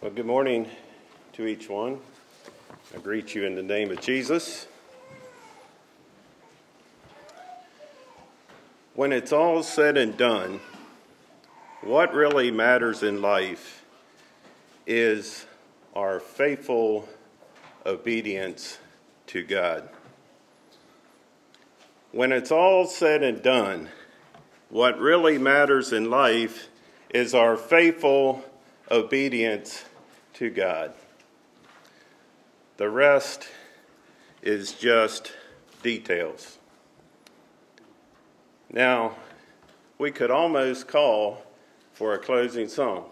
Well, good morning to each one. I greet you in the name of Jesus. When it's all said and done, what really matters in life is our faithful obedience to God. When it's all said and done, what really matters in life is our faithful obedience to God. The rest is just details. Now, we could almost call for a closing song,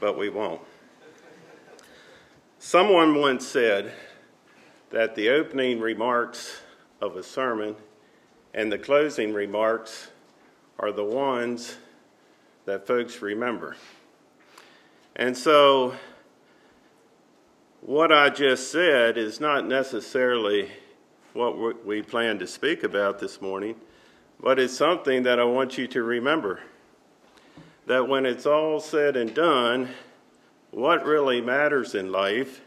but we won't. Someone once said that the opening remarks of a sermon and the closing remarks are the ones that folks remember. And so, what I just said is not necessarily what we plan to speak about this morning, but it's something that I want you to remember. That when it's all said and done, what really matters in life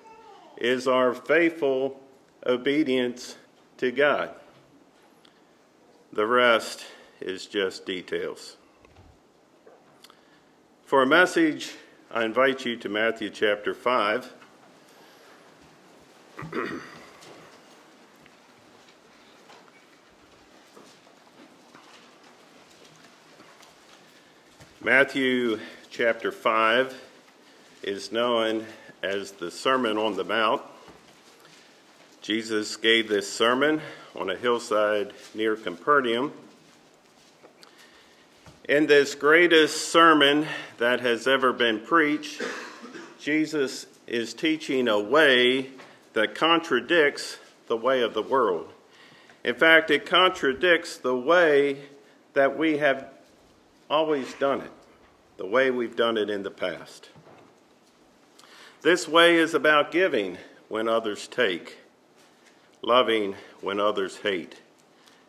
is our faithful obedience to God. The rest is just details. For a message I invite you to Matthew chapter 5. Matthew chapter 5 is known as the Sermon on the Mount. Jesus gave this sermon on a hillside near Capernaum in this greatest sermon that has ever been preached, Jesus is teaching a way that contradicts the way of the world. In fact, it contradicts the way that we have always done it, the way we've done it in the past. This way is about giving when others take, loving when others hate,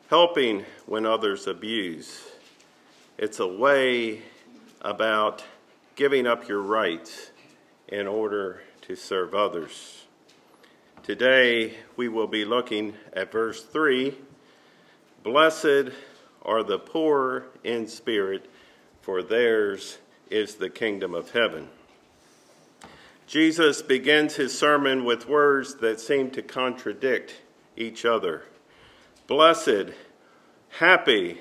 helping when others abuse it's a way about giving up your rights in order to serve others. Today we will be looking at verse 3 Blessed are the poor in spirit, for theirs is the kingdom of heaven. Jesus begins his sermon with words that seem to contradict each other. Blessed, happy,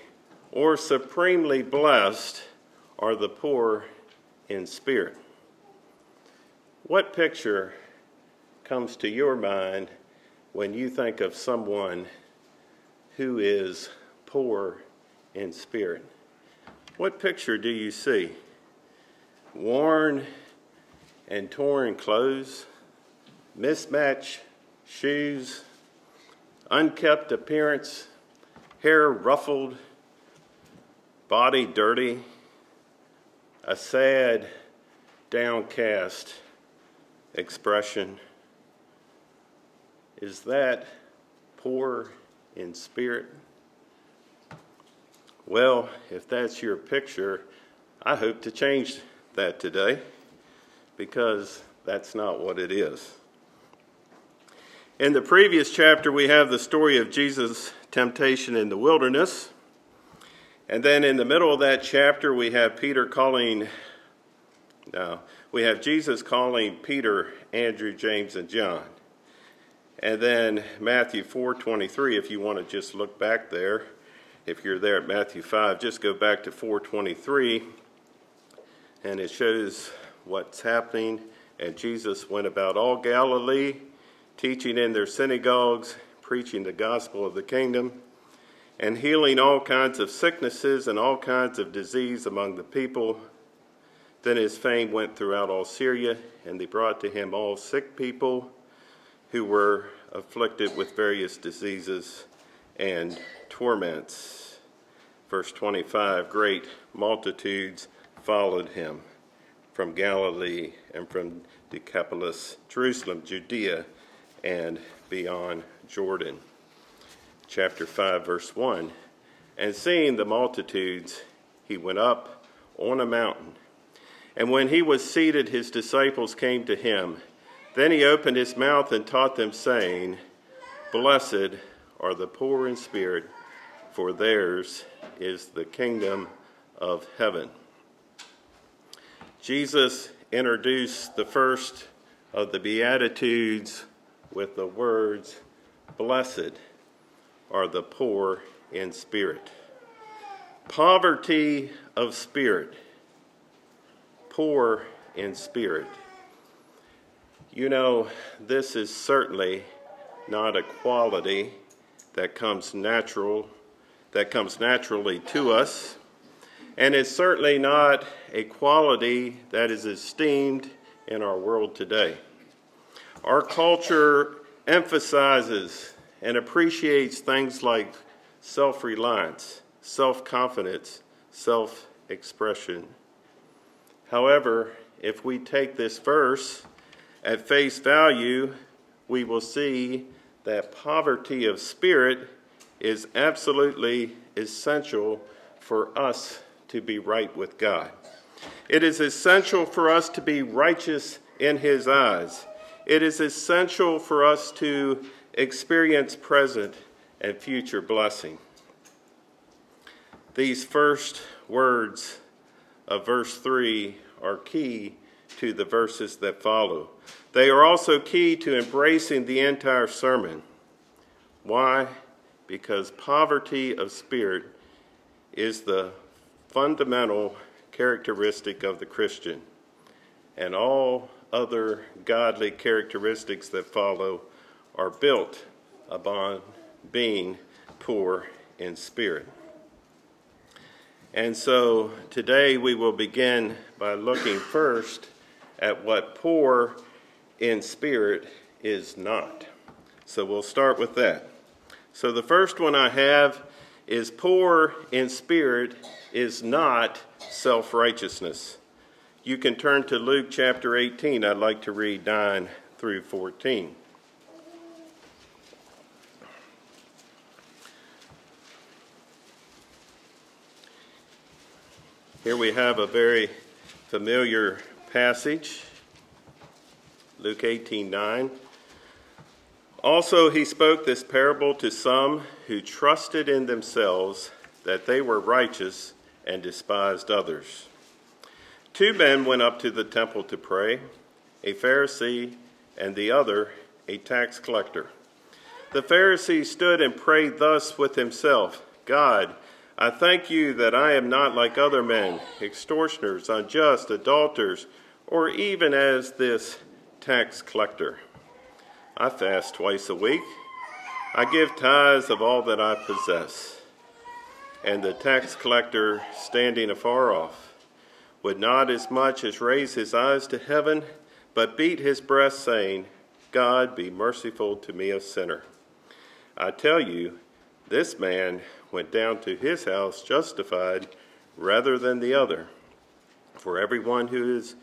or supremely blessed are the poor in spirit. What picture comes to your mind when you think of someone who is poor in spirit? What picture do you see? Worn and torn clothes, mismatched shoes, unkept appearance, hair ruffled body dirty, a sad, downcast expression. Is that poor in spirit? Well, if that's your picture, I hope to change that today because that's not what it is. In the previous chapter, we have the story of Jesus' temptation in the wilderness. And then in the middle of that chapter, we have Peter calling, no, we have Jesus calling Peter, Andrew, James, and John. And then Matthew 4:23 if you want to just look back there, if you're there at Matthew 5, just go back to 4:23 and it shows what's happening and Jesus went about all Galilee, teaching in their synagogues, preaching the gospel of the kingdom and healing all kinds of sicknesses and all kinds of disease among the people. Then his fame went throughout all Syria, and they brought to him all sick people who were afflicted with various diseases and torments. Verse 25 Great multitudes followed him from Galilee and from Decapolis, Jerusalem, Judea, and beyond Jordan chapter 5, verse 1. And seeing the multitudes, he went up on a mountain. And when he was seated, his disciples came to him. Then he opened his mouth and taught them, saying, Blessed are the poor in spirit, for theirs is the kingdom of heaven. Jesus introduced the first of the Beatitudes with the words, Blessed are the poor in spirit. Poverty of spirit poor in spirit. You know, this is certainly not a quality that comes natural, that comes naturally to us, and it's certainly not a quality that is esteemed in our world today. Our culture emphasizes and appreciates things like self reliance, self confidence, self expression. However, if we take this verse at face value, we will see that poverty of spirit is absolutely essential for us to be right with God. It is essential for us to be righteous in His eyes. It is essential for us to experience present and future blessing. These first words of verse 3 are key to the verses that follow. They are also key to embracing the entire sermon. Why? Because poverty of spirit is the fundamental characteristic of the Christian, and all other godly characteristics that follow are built upon being poor in spirit. And so today we will begin by looking first at what poor in spirit is not. So we'll start with that. So the first one I have is poor in spirit is not self righteousness. You can turn to Luke chapter 18. I'd like to read 9 through 14. Here we have a very familiar passage, Luke 18 9. Also, he spoke this parable to some who trusted in themselves that they were righteous and despised others. Two men went up to the temple to pray, a Pharisee and the other a tax collector. The Pharisee stood and prayed thus with himself God, I thank you that I am not like other men, extortioners, unjust, adulterers, or even as this tax collector. I fast twice a week. I give tithes of all that I possess. And the tax collector, standing afar off, would not as much as raise his eyes to heaven, but beat his breast, saying, God, be merciful to me, a sinner. I tell you, this man went down to his house justified rather than the other. For everyone who is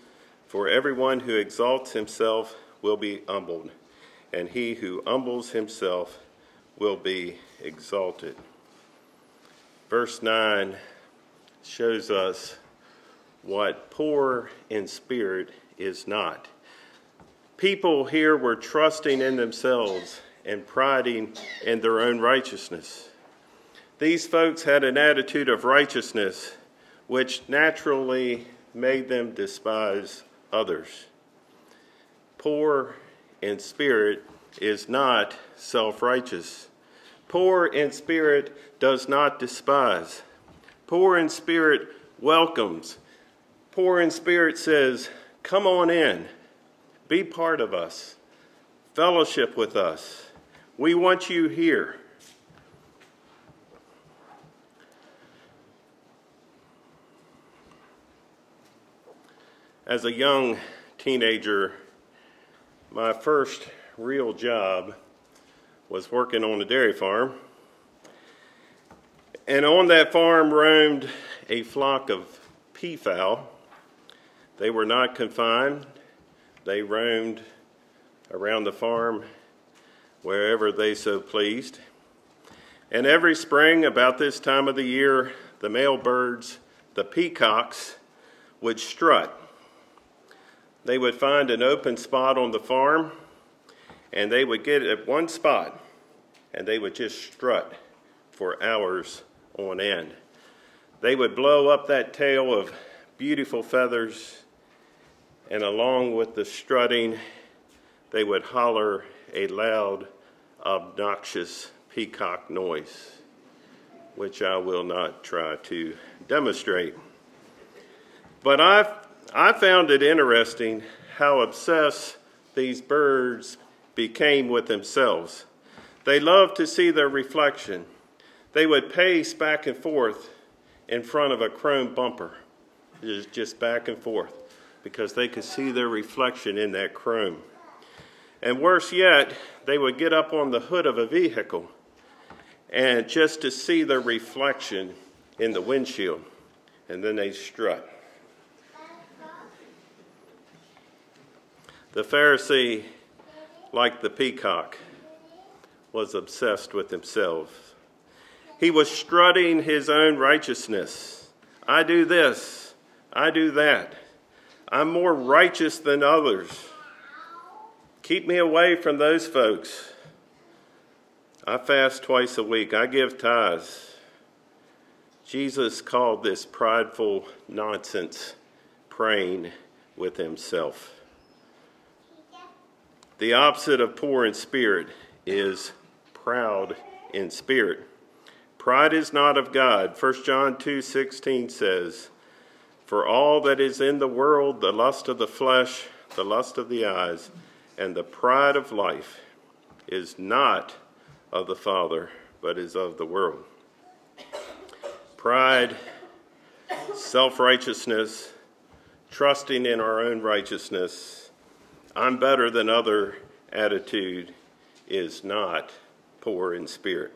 for everyone who exalts himself will be humbled, and he who humbles himself will be exalted. Verse 9 shows us what poor in spirit is not. People here were trusting in themselves and priding in their own righteousness. These folks had an attitude of righteousness which naturally made them despise others. Poor in spirit is not self righteous. Poor in spirit does not despise. Poor in spirit welcomes. Poor in spirit says, Come on in, be part of us, fellowship with us. We want you here. As a young teenager, my first real job was working on a dairy farm. And on that farm roamed a flock of peafowl. They were not confined, they roamed around the farm wherever they so pleased. And every spring, about this time of the year, the male birds, the peacocks, would strut they would find an open spot on the farm and they would get at one spot and they would just strut for hours on end. They would blow up that tail of beautiful feathers, and along with the strutting, they would holler a loud, obnoxious peacock noise, which I will not try to demonstrate. But i I found it interesting how obsessed these birds became with themselves. They loved to see their reflection. They would pace back and forth in front of a chrome bumper, just back and forth, because they could see their reflection in that chrome. And worse yet, they would get up on the hood of a vehicle and just to see their reflection in the windshield, and then they strut. The Pharisee, like the peacock, was obsessed with himself. He was strutting his own righteousness. I do this, I do that. I'm more righteous than others. Keep me away from those folks. I fast twice a week, I give tithes. Jesus called this prideful nonsense praying with himself. The opposite of poor in spirit is proud in spirit. Pride is not of God. 1 John 2:16 says, "For all that is in the world, the lust of the flesh, the lust of the eyes, and the pride of life is not of the Father, but is of the world." Pride, self-righteousness, trusting in our own righteousness, I'm better than other attitude is not poor in spirit.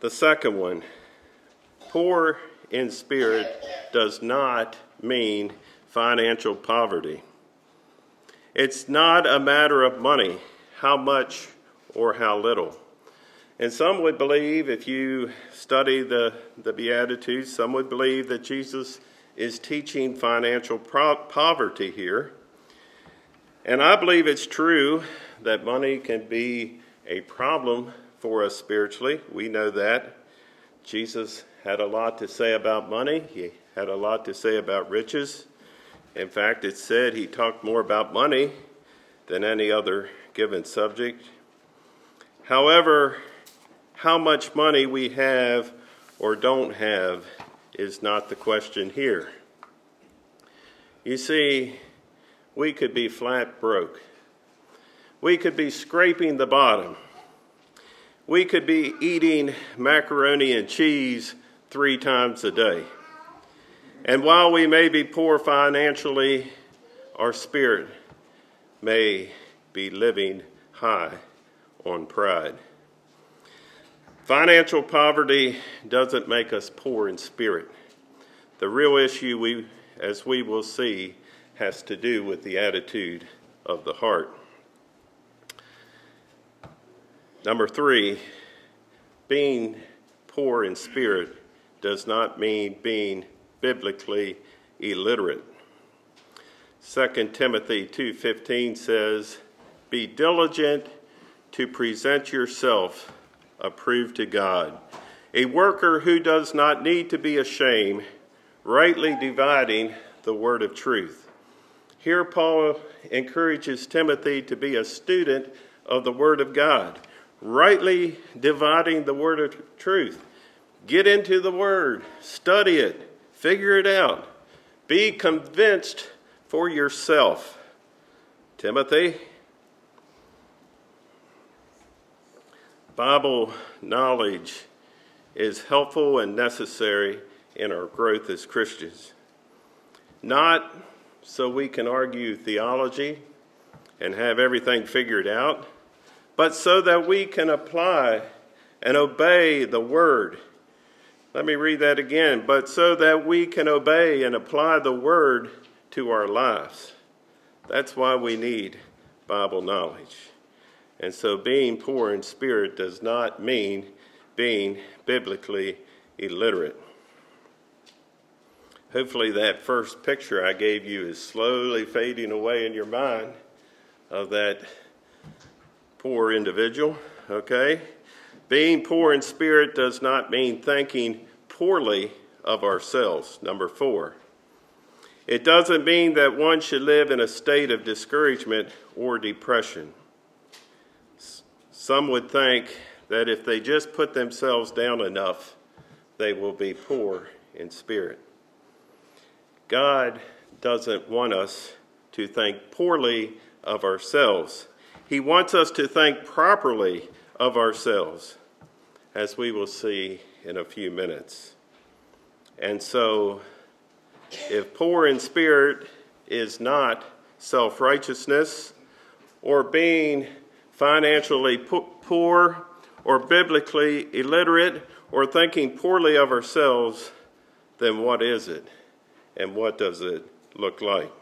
The second one, poor in spirit does not mean financial poverty. It's not a matter of money, how much or how little. And some would believe, if you study the, the Beatitudes, some would believe that Jesus is teaching financial poverty here. And I believe it's true that money can be a problem for us spiritually. We know that. Jesus had a lot to say about money, he had a lot to say about riches. In fact, it said he talked more about money than any other given subject. However, how much money we have or don't have is not the question here. You see, we could be flat broke. We could be scraping the bottom. We could be eating macaroni and cheese three times a day. And while we may be poor financially, our spirit may be living high on pride. Financial poverty doesn't make us poor in spirit. The real issue, we, as we will see, has to do with the attitude of the heart. Number three, being poor in spirit does not mean being biblically illiterate. 2 Timothy 2:15 says, "Be diligent to present yourself approved to God, a worker who does not need to be ashamed, rightly dividing the word of truth." Here, Paul encourages Timothy to be a student of the Word of God, rightly dividing the Word of truth. Get into the Word, study it, figure it out, be convinced for yourself. Timothy, Bible knowledge is helpful and necessary in our growth as Christians. Not so we can argue theology and have everything figured out, but so that we can apply and obey the word. Let me read that again. But so that we can obey and apply the word to our lives. That's why we need Bible knowledge. And so being poor in spirit does not mean being biblically illiterate. hopefully that first picture I gave you is slowly fading away in your mind of that poor individual, okay? Being poor in spirit does not mean thinking poorly of ourselves. Number four. It doesn't mean that one should live in a state of discouragement or depression. Some would think that if they just put themselves down enough, they will be poor in spirit. God doesn't want us to think poorly of ourselves. He wants us to think properly of ourselves, as we will see in a few minutes. And so, if poor in spirit is not self righteousness or being financially poor or biblically illiterate or thinking poorly of ourselves, then what is it? And what does it look like?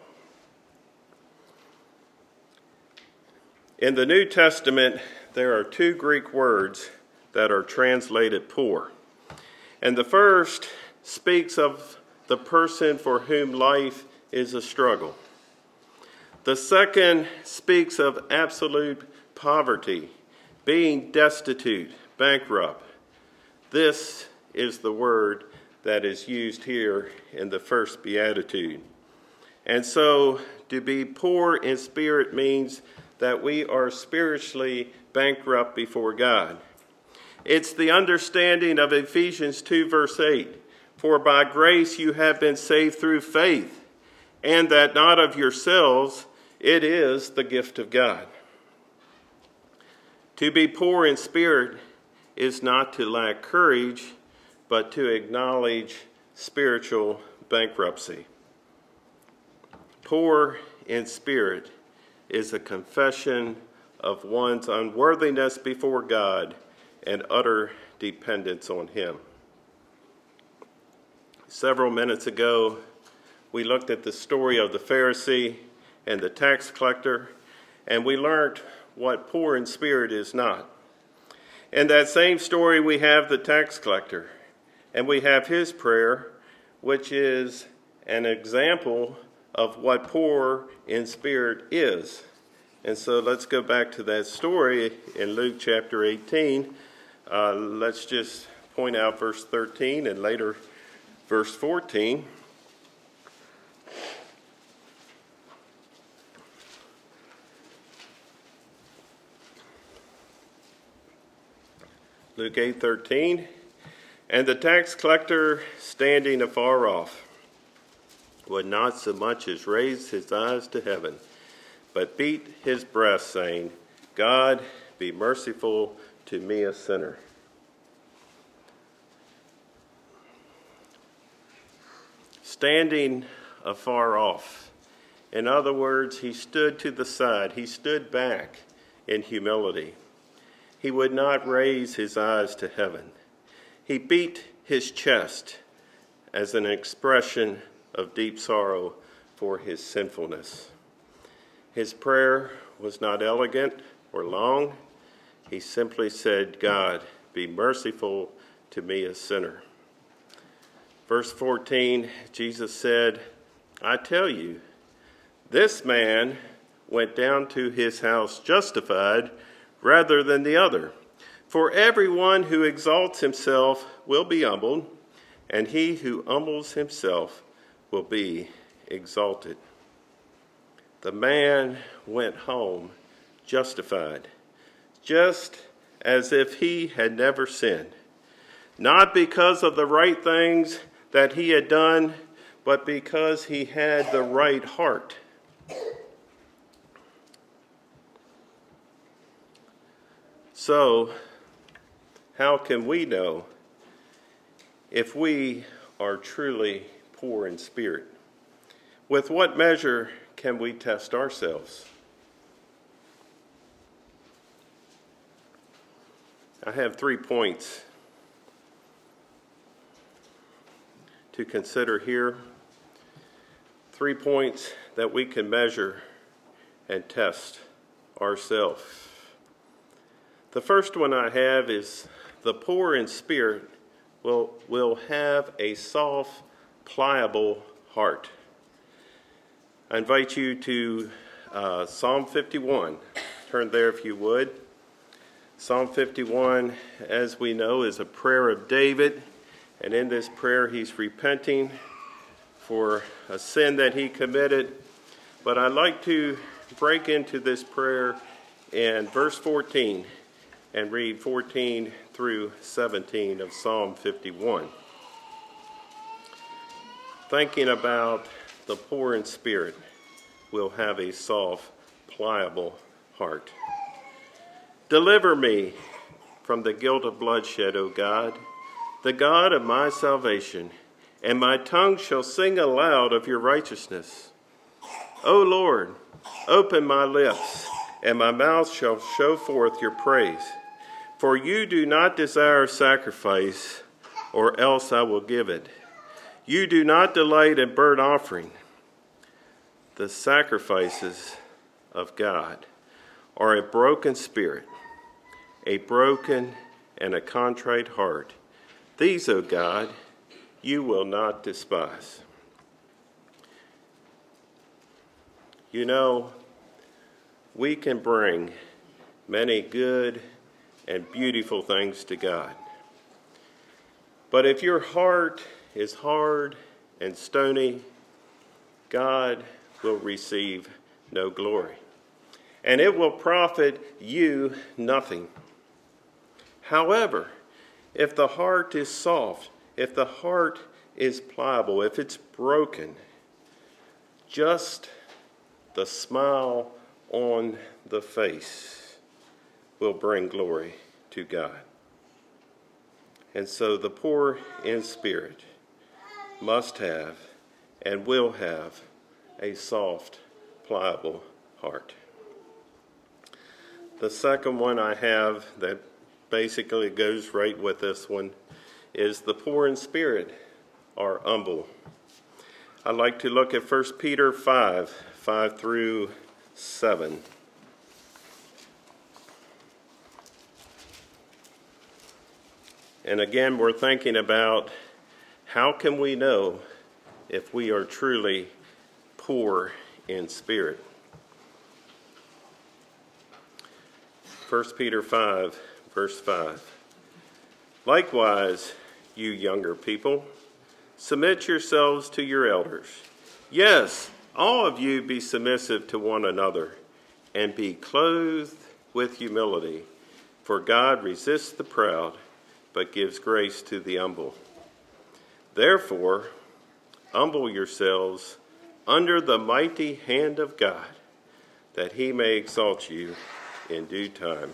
In the New Testament, there are two Greek words that are translated poor. And the first speaks of the person for whom life is a struggle. The second speaks of absolute poverty, being destitute, bankrupt. This is the word that is used here in the first beatitude. And so to be poor in spirit means that we are spiritually bankrupt before God. It's the understanding of Ephesians 2, verse 8 For by grace you have been saved through faith, and that not of yourselves, it is the gift of God. To be poor in spirit is not to lack courage, but to acknowledge spiritual bankruptcy. Poor in spirit is a confession of one's unworthiness before God and utter dependence on Him. Several minutes ago, we looked at the story of the Pharisee and the tax collector, and we learned what poor in spirit is not. In that same story, we have the tax collector, and we have his prayer, which is an example of what poor in spirit is. And so let's go back to that story in Luke chapter 18. Uh, let's just point out verse 13 and later verse 14. Luke 8:13 And the tax collector standing afar off would not so much as raise his eyes to heaven but beat his breast saying God be merciful to me a sinner standing afar off. In other words he stood to the side. He stood back in humility he would not raise his eyes to heaven. He beat his chest as an expression of deep sorrow for his sinfulness. His prayer was not elegant or long. He simply said, God, be merciful to me, a sinner. Verse 14, Jesus said, I tell you, this man went down to his house justified rather than the other. For everyone who exalts himself will be humbled, and he who humbles himself will be exalted. The man went home justified, just as if he had never sinned, not because of the right things that he had done, but because he had the right heart. So, how can we know if we are truly poor in spirit? With what measure can we test ourselves? I have three points to consider here. Three points that we can measure and test ourselves. The first one I have is the poor in spirit will, will have a soft pliable heart. I invite you to uh, Psalm 51. Turn there if you would. Psalm 51, as we know, is a prayer of David. And in this prayer, he's repenting for a sin that he committed. But I'd like to break into this prayer in verse 14 and read 14 through 17 of Psalm 51. Thinking about the poor in spirit will have a soft, pliable heart. Deliver me from the guilt of bloodshed, O God, the God of my salvation, and my tongue shall sing aloud of your righteousness. O Lord, open my lips, and my mouth shall show forth your praise. For you do not desire sacrifice, or else I will give it. You do not delight in burnt offering. The sacrifices of God are a broken spirit, a broken and a contrite heart. These, O God, you will not despise. You know, we can bring many good and beautiful things to God. But if your heart is hard and stony, God will receive no glory, and it will profit you nothing. However, if the heart is soft, if the heart is pliable, if it's broken, just the smile on the face will bring glory to God. And so the poor in spirit must have and will have a soft, pliable heart. The second one I have that basically goes right with this one is the poor in spirit are humble. I'd like to look at 1 Peter 5 5 through 7. And again, we're thinking about how can we know if we are truly poor in spirit? 1 Peter 5, verse 5. Likewise, you younger people, submit yourselves to your elders. Yes, all of you be submissive to one another, and be clothed with humility. For God resists the proud, but gives grace to the humble. Therefore, humble yourselves under the mighty hand of God, that he may exalt you in due time,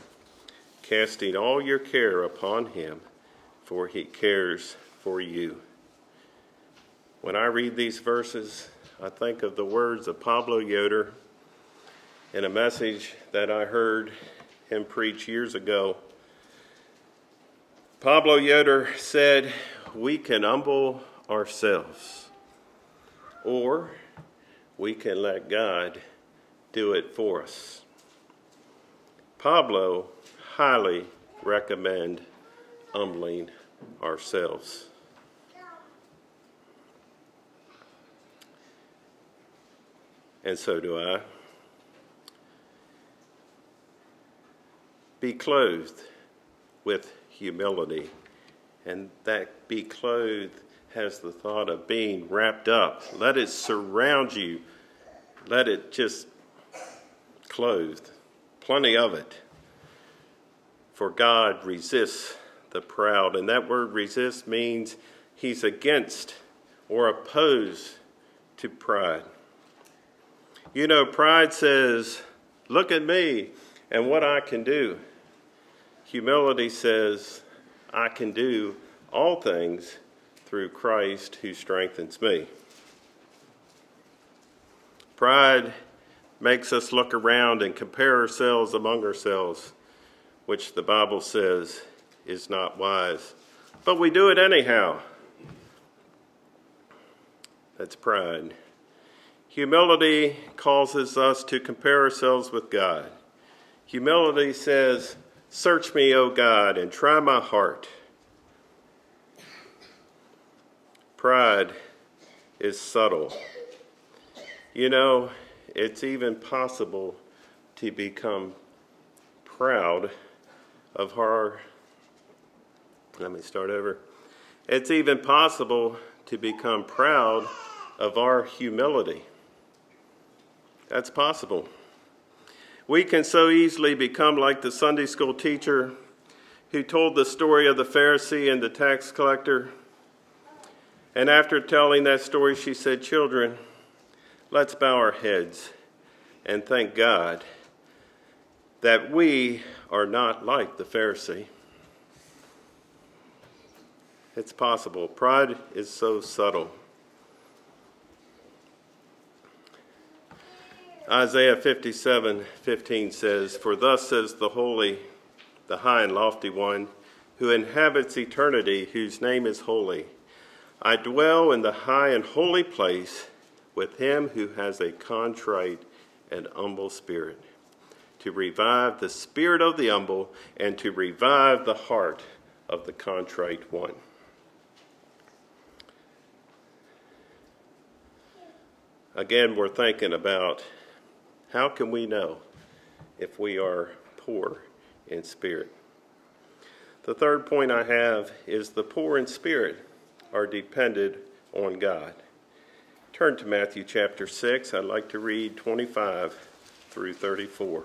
casting all your care upon him, for he cares for you. When I read these verses, I think of the words of Pablo Yoder in a message that I heard him preach years ago. Pablo Yoder said, We can humble ourselves, or we can let God do it for us. Pablo highly recommend humbling ourselves. And so do I. Be clothed with humility. And that be clothed has the thought of being wrapped up. Let it surround you. Let it just clothed. Plenty of it. For God resists the proud. And that word resist means he's against or opposed to pride. You know, pride says, Look at me and what I can do. Humility says, I can do all things through Christ who strengthens me. Pride makes us look around and compare ourselves among ourselves, which the Bible says is not wise. But we do it anyhow. That's pride. Humility causes us to compare ourselves with God. Humility says, Search me, O God, and try my heart. Pride is subtle. You know, it's even possible to become proud of our. Let me start over. It's even possible to become proud of our humility. That's possible. We can so easily become like the Sunday school teacher who told the story of the Pharisee and the tax collector. And after telling that story, she said, Children, let's bow our heads and thank God that we are not like the Pharisee. It's possible. Pride is so subtle. Isaiah 57 15 says, For thus says the Holy, the High and Lofty One, who inhabits eternity, whose name is holy. I dwell in the high and holy place with him who has a contrite and humble spirit, to revive the spirit of the humble and to revive the heart of the contrite one. Again, we're thinking about how can we know if we are poor in spirit? The third point I have is the poor in spirit are dependent on God. Turn to Matthew chapter 6. I'd like to read 25 through 34.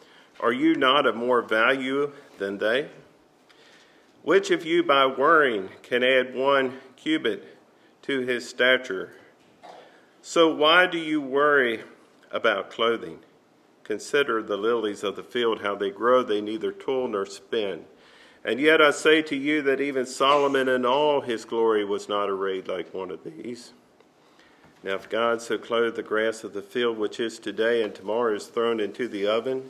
Are you not of more value than they? Which of you by worrying can add one cubit to his stature? So why do you worry about clothing? Consider the lilies of the field, how they grow, they neither toil nor spin. And yet I say to you that even Solomon in all his glory was not arrayed like one of these. Now, if God so clothed the grass of the field, which is today and tomorrow is thrown into the oven,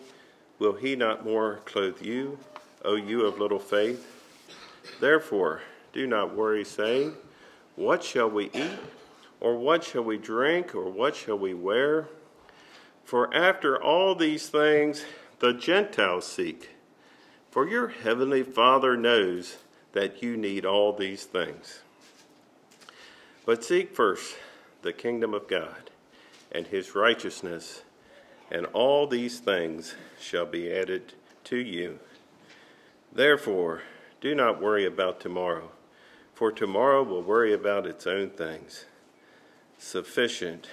Will he not more clothe you, O you of little faith? Therefore, do not worry, saying, What shall we eat? Or what shall we drink? Or what shall we wear? For after all these things the Gentiles seek. For your heavenly Father knows that you need all these things. But seek first the kingdom of God and his righteousness and all these things shall be added to you. Therefore, do not worry about tomorrow, for tomorrow will worry about its own things. Sufficient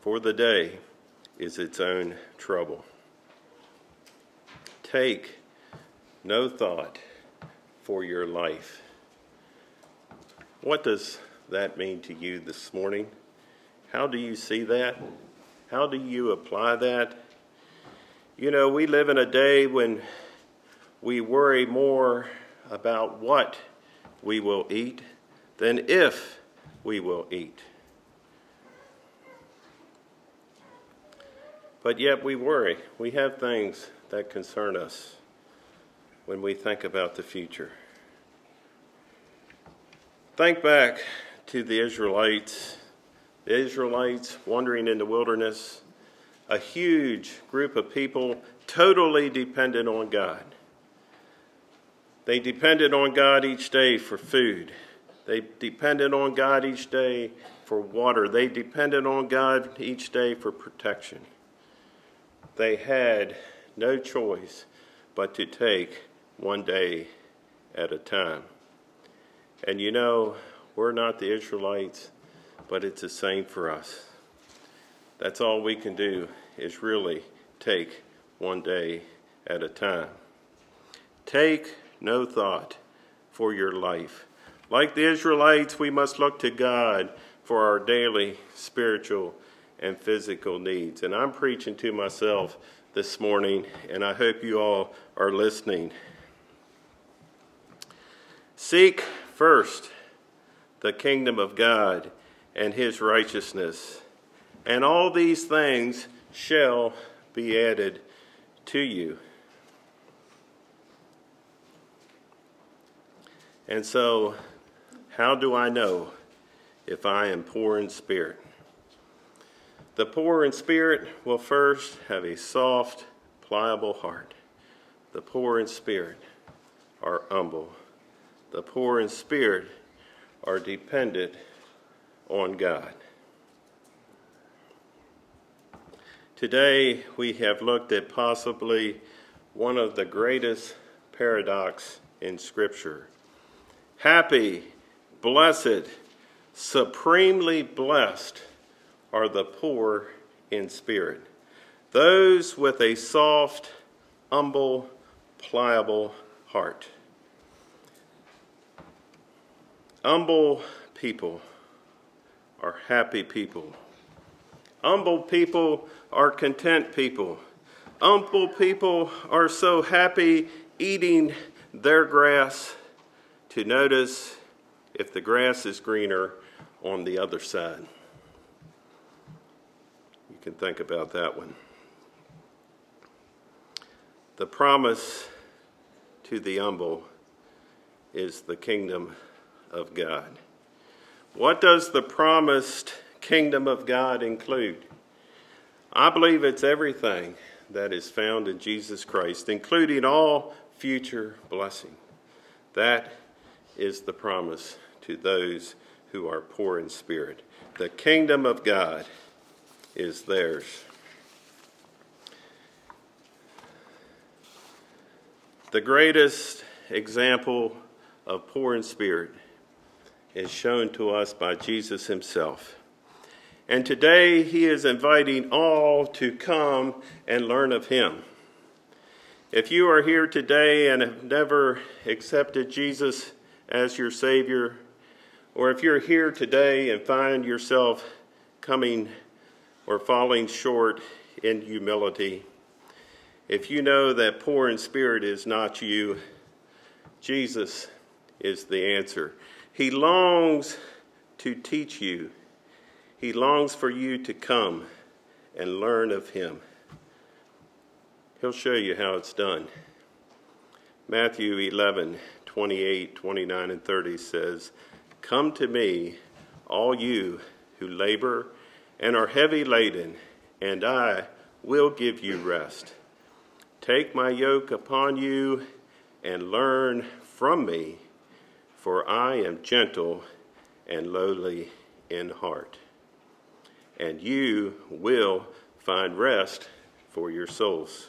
for the day is its own trouble. Take no thought for your life. What does that mean to you this morning? How do you see that? How do you apply that? You know, we live in a day when we worry more about what we will eat than if we will eat. But yet we worry. We have things that concern us when we think about the future. Think back to the Israelites Israelites wandering in the wilderness, a huge group of people totally dependent on God. They depended on God each day for food. They depended on God each day for water. They depended on God each day for protection. They had no choice but to take one day at a time. And you know, we're not the Israelites but it's the same for us. That's all we can do is really take one day at a time. Take no thought for your life. Like the Israelites, we must look to God for our daily spiritual and physical needs. And I'm preaching to myself this morning, and I hope you all are listening. Seek first the kingdom of God and his righteousness, and all these things shall be added to you. And so, how do I know if I am poor in spirit? The poor in spirit will first have a soft, pliable heart. The poor in spirit are humble. The poor in spirit are dependent on God. Today, we have looked at possibly one of the greatest paradox in Scripture. Happy, blessed, supremely blessed are the poor in spirit, those with a soft, humble, pliable heart. Humble people are happy people. Humble people are content people. Humble people are so happy eating their grass to notice if the grass is greener on the other side. You can think about that one. The promise to the humble is the kingdom of God. What does the promised kingdom of God include? I believe it's everything that is found in Jesus Christ, including all future blessing. That is the promise to those who are poor in spirit. The kingdom of God is theirs. The greatest example of poor in spirit is shown to us by Jesus himself. And today he is inviting all to come and learn of him. If you are here today and have never accepted Jesus as your Savior, or if you're here today and find yourself coming or falling short in humility, if you know that poor in spirit is not you, Jesus is the answer. He longs to teach you. He longs for you to come and learn of him. He'll show you how it's done. Matthew 11, 28, 29, and 30 says, Come to me, all you who labor and are heavy laden, and I will give you rest. Take my yoke upon you and learn from me for I am gentle and lowly in heart. And you will find rest for your souls.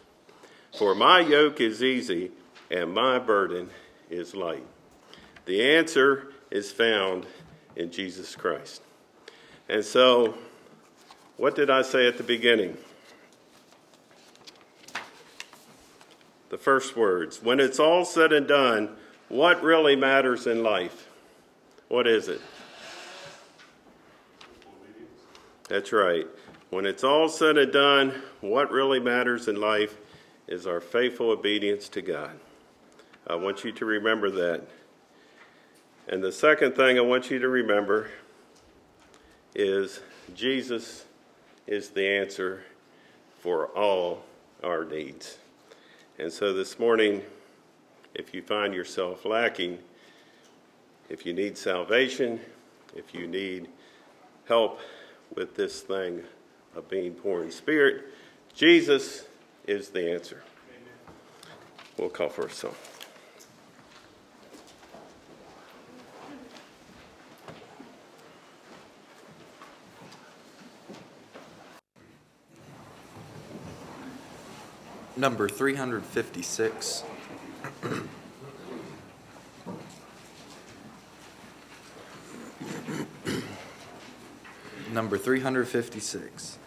For my yoke is easy and my burden is light. The answer is found in Jesus Christ. And so, what did I say at the beginning? The first words. When it's all said and done, what really matters in life? What is it? That's right. When it's all said and done, what really matters in life is our faithful obedience to God. I want you to remember that. And the second thing I want you to remember is Jesus is the answer for all our needs. And so this morning, if you find yourself lacking, if you need salvation, if you need help with this thing of being poor in spirit, Jesus is the answer. Amen. We'll call for a song. Number 356. Number 356.